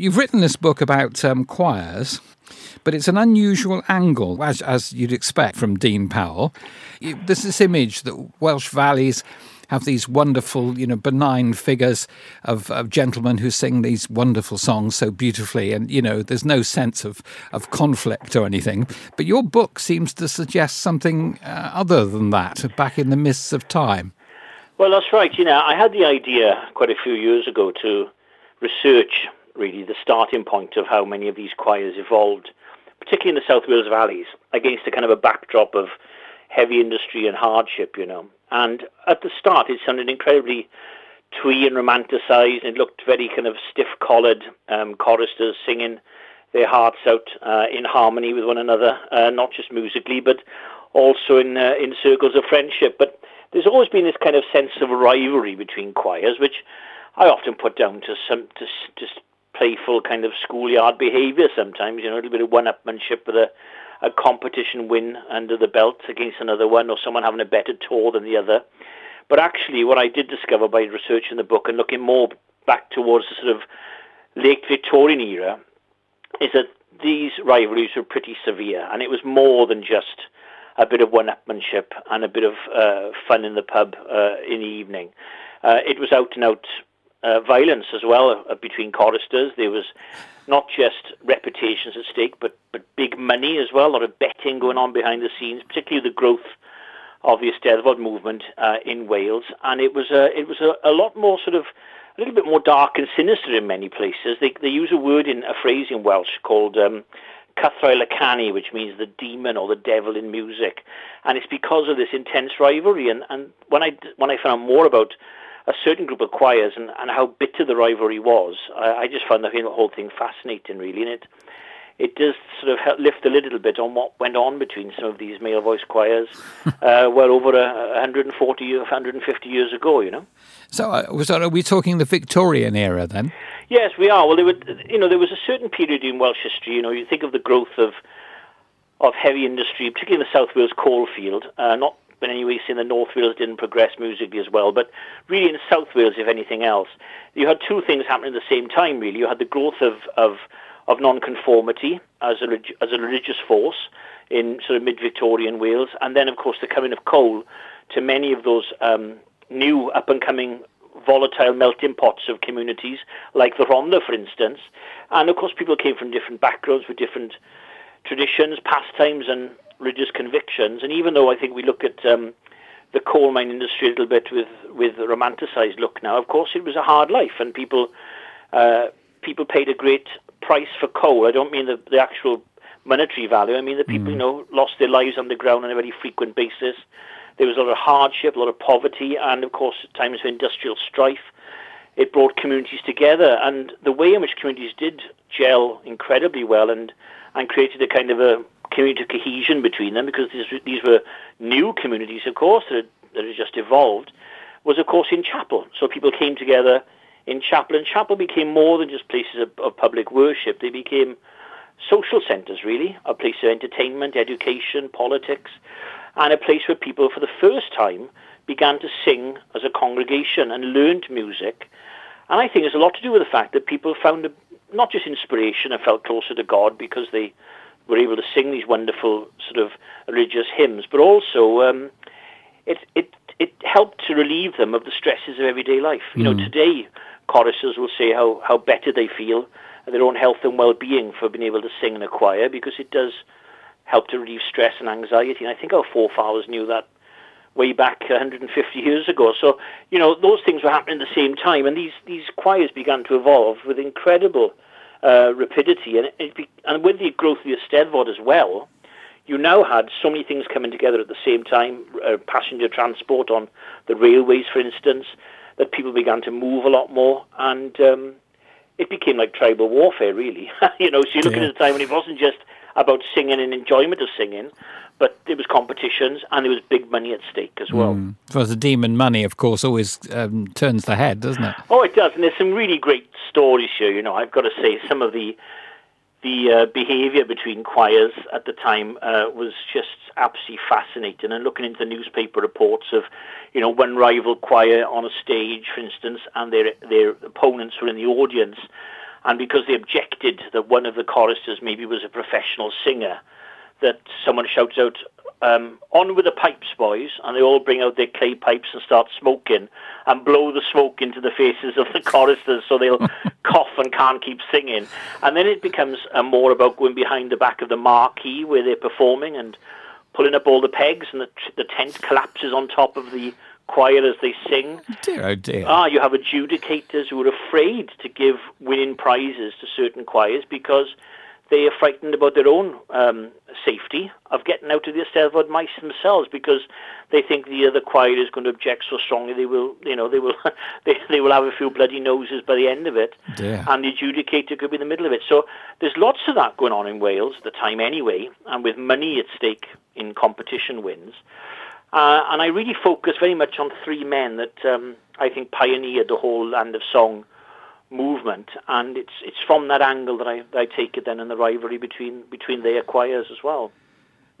You've written this book about um, choirs, but it's an unusual angle, as, as you'd expect from Dean Powell. There's this image that Welsh valleys have these wonderful, you know, benign figures of, of gentlemen who sing these wonderful songs so beautifully, and you know, there's no sense of of conflict or anything. But your book seems to suggest something uh, other than that, back in the mists of time. Well, that's right. You know, I had the idea quite a few years ago to research really the starting point of how many of these choirs evolved, particularly in the South Wales valleys, against a kind of a backdrop of heavy industry and hardship, you know. And at the start, it sounded incredibly twee and romanticised. It looked very kind of stiff-collared um, choristers singing their hearts out uh, in harmony with one another, uh, not just musically, but also in uh, in circles of friendship. But there's always been this kind of sense of rivalry between choirs, which I often put down to some to just playful kind of schoolyard behaviour. Sometimes, you know, a little bit of one-upmanship with a a competition win under the belt against another one or someone having a better tour than the other. But actually, what I did discover by researching the book and looking more back towards the sort of late Victorian era is that these rivalries were pretty severe, and it was more than just a bit of one-upmanship and a bit of uh, fun in the pub uh, in the evening. Uh, it was out and out uh, violence as well uh, between choristers. There was not just reputations at stake, but but big money as well. A lot of betting going on behind the scenes, particularly the growth of the Eisteddfod movement uh, in Wales, and it was a it was a, a lot more sort of a little bit more dark and sinister in many places. They they use a word in a phrase in Welsh called um, Cythraul which means the demon or the devil in music, and it's because of this intense rivalry. And, and when I when I found more about a certain group of choirs and, and how bitter the rivalry was, I, I just found the whole thing fascinating, really. And it, it does sort of help lift a little bit on what went on between some of these male voice choirs uh, well over a, 140 150 years ago, you know. So, uh, that, are we talking the Victorian era then? Yes, we are. Well, there were, you know, there was a certain period in Welsh history. You know, you think of the growth of of heavy industry, particularly in the South Wales coalfield, uh, not but anyway, in the North Wales didn't progress musically as well. But really in South Wales, if anything else, you had two things happening at the same time. Really, you had the growth of of, of non-conformity as a as a religious force in sort of mid-Victorian Wales, and then of course the coming of coal to many of those um, new up-and-coming volatile melting pots of communities, like the Rhondda, for instance. And of course, people came from different backgrounds with different traditions, pastimes, and religious convictions. And even though I think we look at um, the coal mine industry a little bit with with a romanticized look now, of course it was a hard life, and people uh, people paid a great price for coal. I don't mean the, the actual monetary value. I mean the people mm. you know lost their lives underground on a very frequent basis. There was a lot of hardship, a lot of poverty, and of course times of industrial strife. It brought communities together, and the way in which communities did gel incredibly well and and created a kind of a community cohesion between them because these, these were new communities, of course, that, that had just evolved, was, of course, in chapel. So people came together in chapel, and chapel became more than just places of, of public worship. They became social centres, really, a place of entertainment, education, politics, and a place where people, for the first time, began to sing as a congregation and learned music. And I think it's a lot to do with the fact that people found a, not just inspiration and felt closer to God because they were able to sing these wonderful sort of religious hymns, but also um, it it it helped to relieve them of the stresses of everyday life. You mm. know, today choristers will say how how better they feel and their own health and well-being for being able to sing in a choir because it does help to relieve stress and anxiety. And I think our forefathers knew that way back 150 years ago. So, you know, those things were happening at the same time, and these, these choirs began to evolve with incredible uh, rapidity. And, be, and with the growth of the Eisteddfod as well, you now had so many things coming together at the same time, uh, passenger transport on the railways, for instance, that people began to move a lot more. And um, it became like tribal warfare, really. you know, so you're looking yeah. at the time when it wasn't just about singing and enjoyment of singing, but there was competitions and there was big money at stake as well. Mm. Well, the demon money, of course, always um, turns the head, doesn't it? Oh, it does, and there's some really great stories here. You know, I've got to say, some of the the uh, behaviour between choirs at the time uh, was just absolutely fascinating. And looking into the newspaper reports of, you know, one rival choir on a stage, for instance, and their their opponents were in the audience, and because they objected that one of the choristers maybe was a professional singer, that someone shouts out, um, on with the pipes, boys, and they all bring out their clay pipes and start smoking and blow the smoke into the faces of the choristers so they'll cough and can't keep singing. And then it becomes uh, more about going behind the back of the marquee where they're performing and pulling up all the pegs, and the, the tent collapses on top of the choir as they sing. Dear, oh dear. Ah, you have adjudicators who are afraid to give winning prizes to certain choirs because they are frightened about their own um, safety of getting out of the Eisteddfod maes themselves because they think the other choir is going to object so strongly they will, you know, they will, they, they will have a few bloody noses by the end of it, Dear. and the adjudicator could be in the middle of it. So there's lots of that going on in Wales at the time anyway, and with money at stake in competition wins. Uh, and I really focus very much on three men that um, I think pioneered the whole Land of Song movement, and it's it's from that angle that I, that I take it then in the rivalry between between their choirs as well.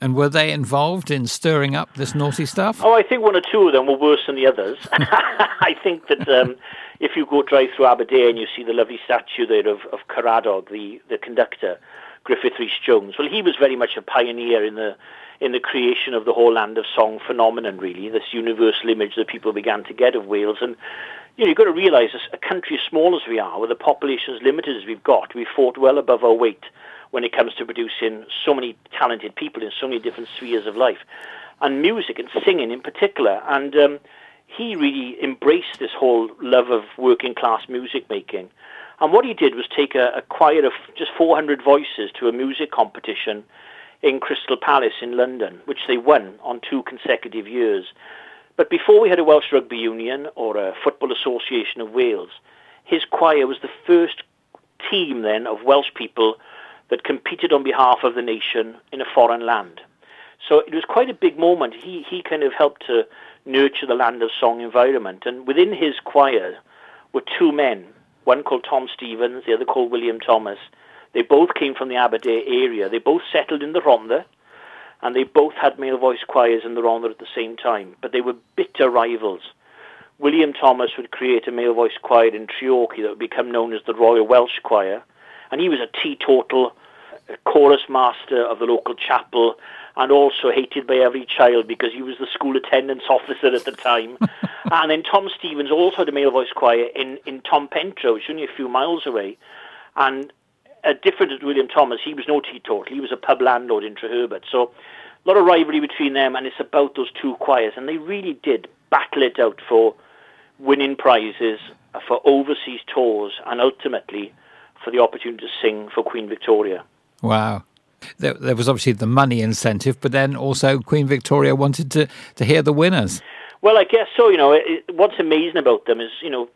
And were they involved in stirring up this naughty stuff? Oh, I think one or two of them were worse than the others. I think that um, if you go drive through Aberdare, you see the lovely statue there of, of Caradog, the, the conductor, Griffith Rhys Jones. Well, he was very much a pioneer in the in the creation of the whole land of song phenomenon, really, this universal image that people began to get of Wales. And you know, you've got to realise, as a country as small as we are, with a population as limited as we've got, we've fought well above our weight when it comes to producing so many talented people in so many different spheres of life, and music and singing in particular. And um, he really embraced this whole love of working class music making. And what he did was take a, a choir of just 400 voices to a music competition in Crystal Palace in London, which they won on two consecutive years. But before we had a Welsh Rugby Union or a Football Association of Wales, his choir was the first team then of Welsh people that competed on behalf of the nation in a foreign land. So it was quite a big moment. He he kind of helped to nurture the land of song environment, and within his choir were two men, one called Tom Stevens, the other called William Thomas. They both came from the Aberdare area. They both settled in the Rhondda, and they both had male voice choirs in the Rhondda at the same time, but they were bitter rivals. William Thomas would create a male voice choir in Treorchy that would become known as the Royal Welsh Choir, and he was a teetotal uh, chorus master of the local chapel and also hated by every child because he was the school attendance officer at the time. and then Tom Stevens also had a male voice choir in, in Ton Pentre, which is only a few miles away. And uh, different to William Thomas, he was no teetotal. He was a pub landlord in Treherbert. So a lot of rivalry between them, and it's about those two choirs. And they really did battle it out for winning prizes, uh, for overseas tours, and ultimately for the opportunity to sing for Queen Victoria. Wow. There, there, was obviously the money incentive, but then also Queen Victoria wanted to, to hear the winners. Well, I guess so. You know, it, what's amazing about them is, you know,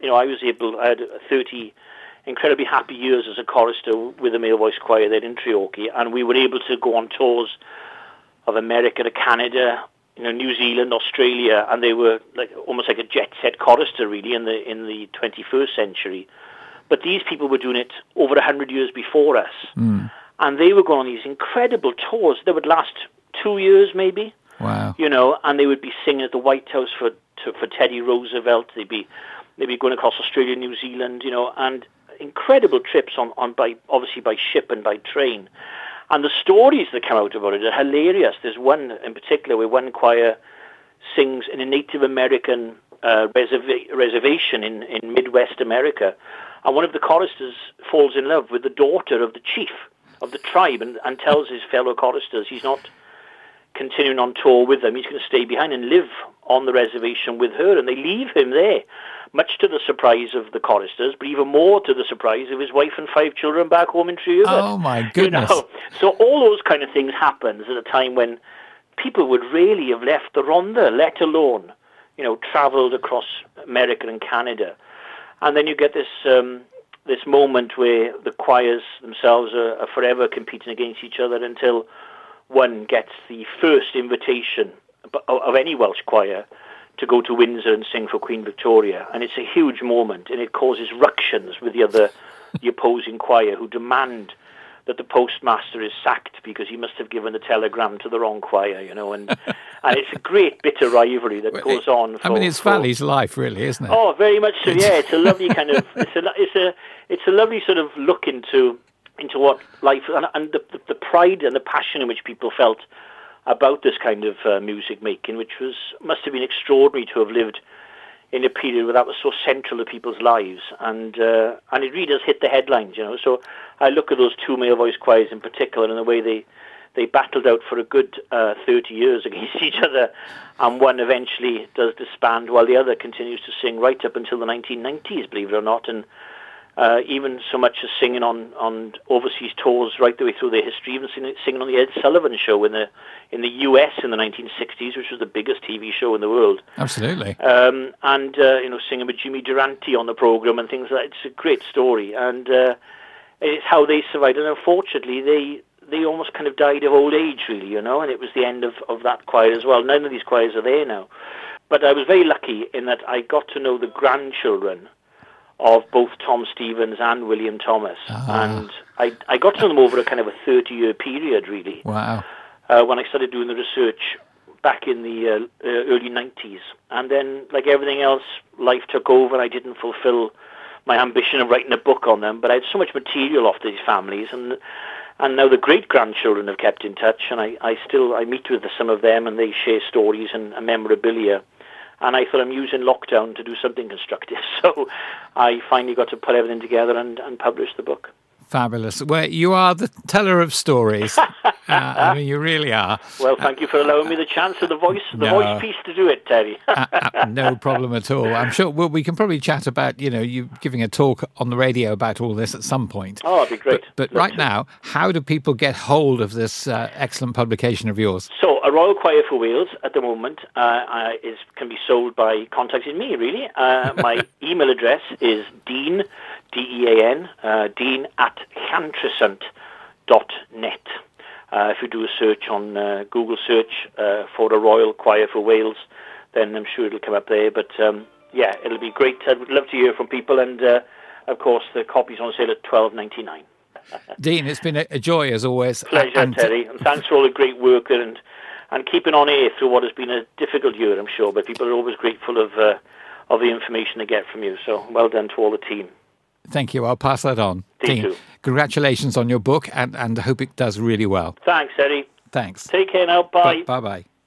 you know, I was able, I had 30 incredibly happy years as a chorister with the male voice choir there in Treorchy, and we were able to go on tours of America to Canada, you know, New Zealand, Australia, and they were like almost like a jet set chorister really in the in the 21st century. But these people were doing it over a hundred years before us, mm. And they would go on these incredible tours that would last two years maybe. Wow! You know, and they would be singing at the White House for to, for Teddy Roosevelt. They'd be they'd be going across Australia, New Zealand. You know, and incredible trips on, on by obviously by ship and by train. And the stories that come out about it are hilarious. There's one in particular where one choir sings in a Native American uh, reserva- reservation in, in Midwest America, and one of the choristers falls in love with the daughter of the chief of the tribe and, and tells his fellow choristers he's not continuing on tour with them. He's going to stay behind and live on the reservation with her, and they leave him there, much to the surprise of the choristers, but even more to the surprise of his wife and five children back home in Treherbert. Oh my goodness! You know? So all those kind of things happens at a time when people would really have left the Rhondda, let alone you know travelled across America and Canada, and then you get this. Um, this moment where the choirs themselves are, are forever competing against each other until one gets the first invitation of any Welsh choir to go to Windsor and sing for Queen Victoria. And it's a huge moment, and it causes ructions with the other, the opposing choir, who demand that the postmaster is sacked because he must have given the telegram to the wrong choir, you know. And and it's a great bitter rivalry that goes on. For, I mean, it's for, Valley's life, really, isn't it? Oh, very much so. Yeah, it's a lovely kind of it's a it's a it's a lovely sort of look into into what life and, and the, the pride and the passion in which people felt about this kind of uh, music making, which was must have been extraordinary to have lived in a period where that was so central to people's lives, and uh, and it really does hit the headlines, you know. So I look at those two male voice choirs in particular and the way they they battled out for a good uh, 30 years against each other, and one eventually does disband while the other continues to sing right up until the 1990s, believe it or not, and uh, even so much as singing on, on overseas tours right the way through their history, even singing, singing on the Ed Sullivan Show in the in the US in the 1960s, which was the biggest TV show in the world. Absolutely. Um, and uh, you know, singing with Jimmy Durante on the program and things like that. It's a great story, and uh, it's how they survived. And unfortunately, they they almost kind of died of old age, really, you know. And it was the end of of that choir as well. None of these choirs are there now. But I was very lucky in that I got to know the grandchildren of both Tom Stevens and William Thomas. Ah. And I, I got to know them over a kind of a 30 year period, really. Wow. Uh, when I started doing the research back in the uh, uh, early 90s. And then, like everything else, life took over and I didn't fulfill my ambition of writing a book on them. But I had so much material off these families. And and now the great grandchildren have kept in touch, and I, I still I meet with some of them, and they share stories and, and memorabilia and I thought I'm using lockdown to do something constructive. So I finally got to put everything together and, and publish the book. Fabulous. Well, you are the teller of stories. uh, I mean, you really are. Well, thank you for allowing me the chance of the voice, the no. voice piece to do it, Terry. uh, uh, no problem at all. I'm sure well, we can probably chat about, you know, you giving a talk on the radio about all this at some point. Oh, that'd be great. But, but right to. now, how do people get hold of this uh, excellent publication of yours? So, a Royal Choir for Wales at the moment uh, is can be sold by contacting me. Really, uh, my email address is dean D-E-A-N, uh, dean at llantrisant.net. Uh, if you do a search on uh, Google search uh, for the Royal Choir for Wales, then I'm sure it'll come up there. But um, yeah, it'll be great. I would love to hear from people, and uh, of course, the copies on sale at twelve ninety nine. Dean, it's been a joy as always. Pleasure, and, Terry, and thanks for all the great work and and keeping on air through what has been a difficult year, I'm sure. But people are always grateful of uh, of the information they get from you. So well done to all the team. Thank you. I'll pass that on. You. Congratulations on your book, and, and I hope it does really well. Thanks, Eddie. Thanks. Take care now. Bye. Bye bye.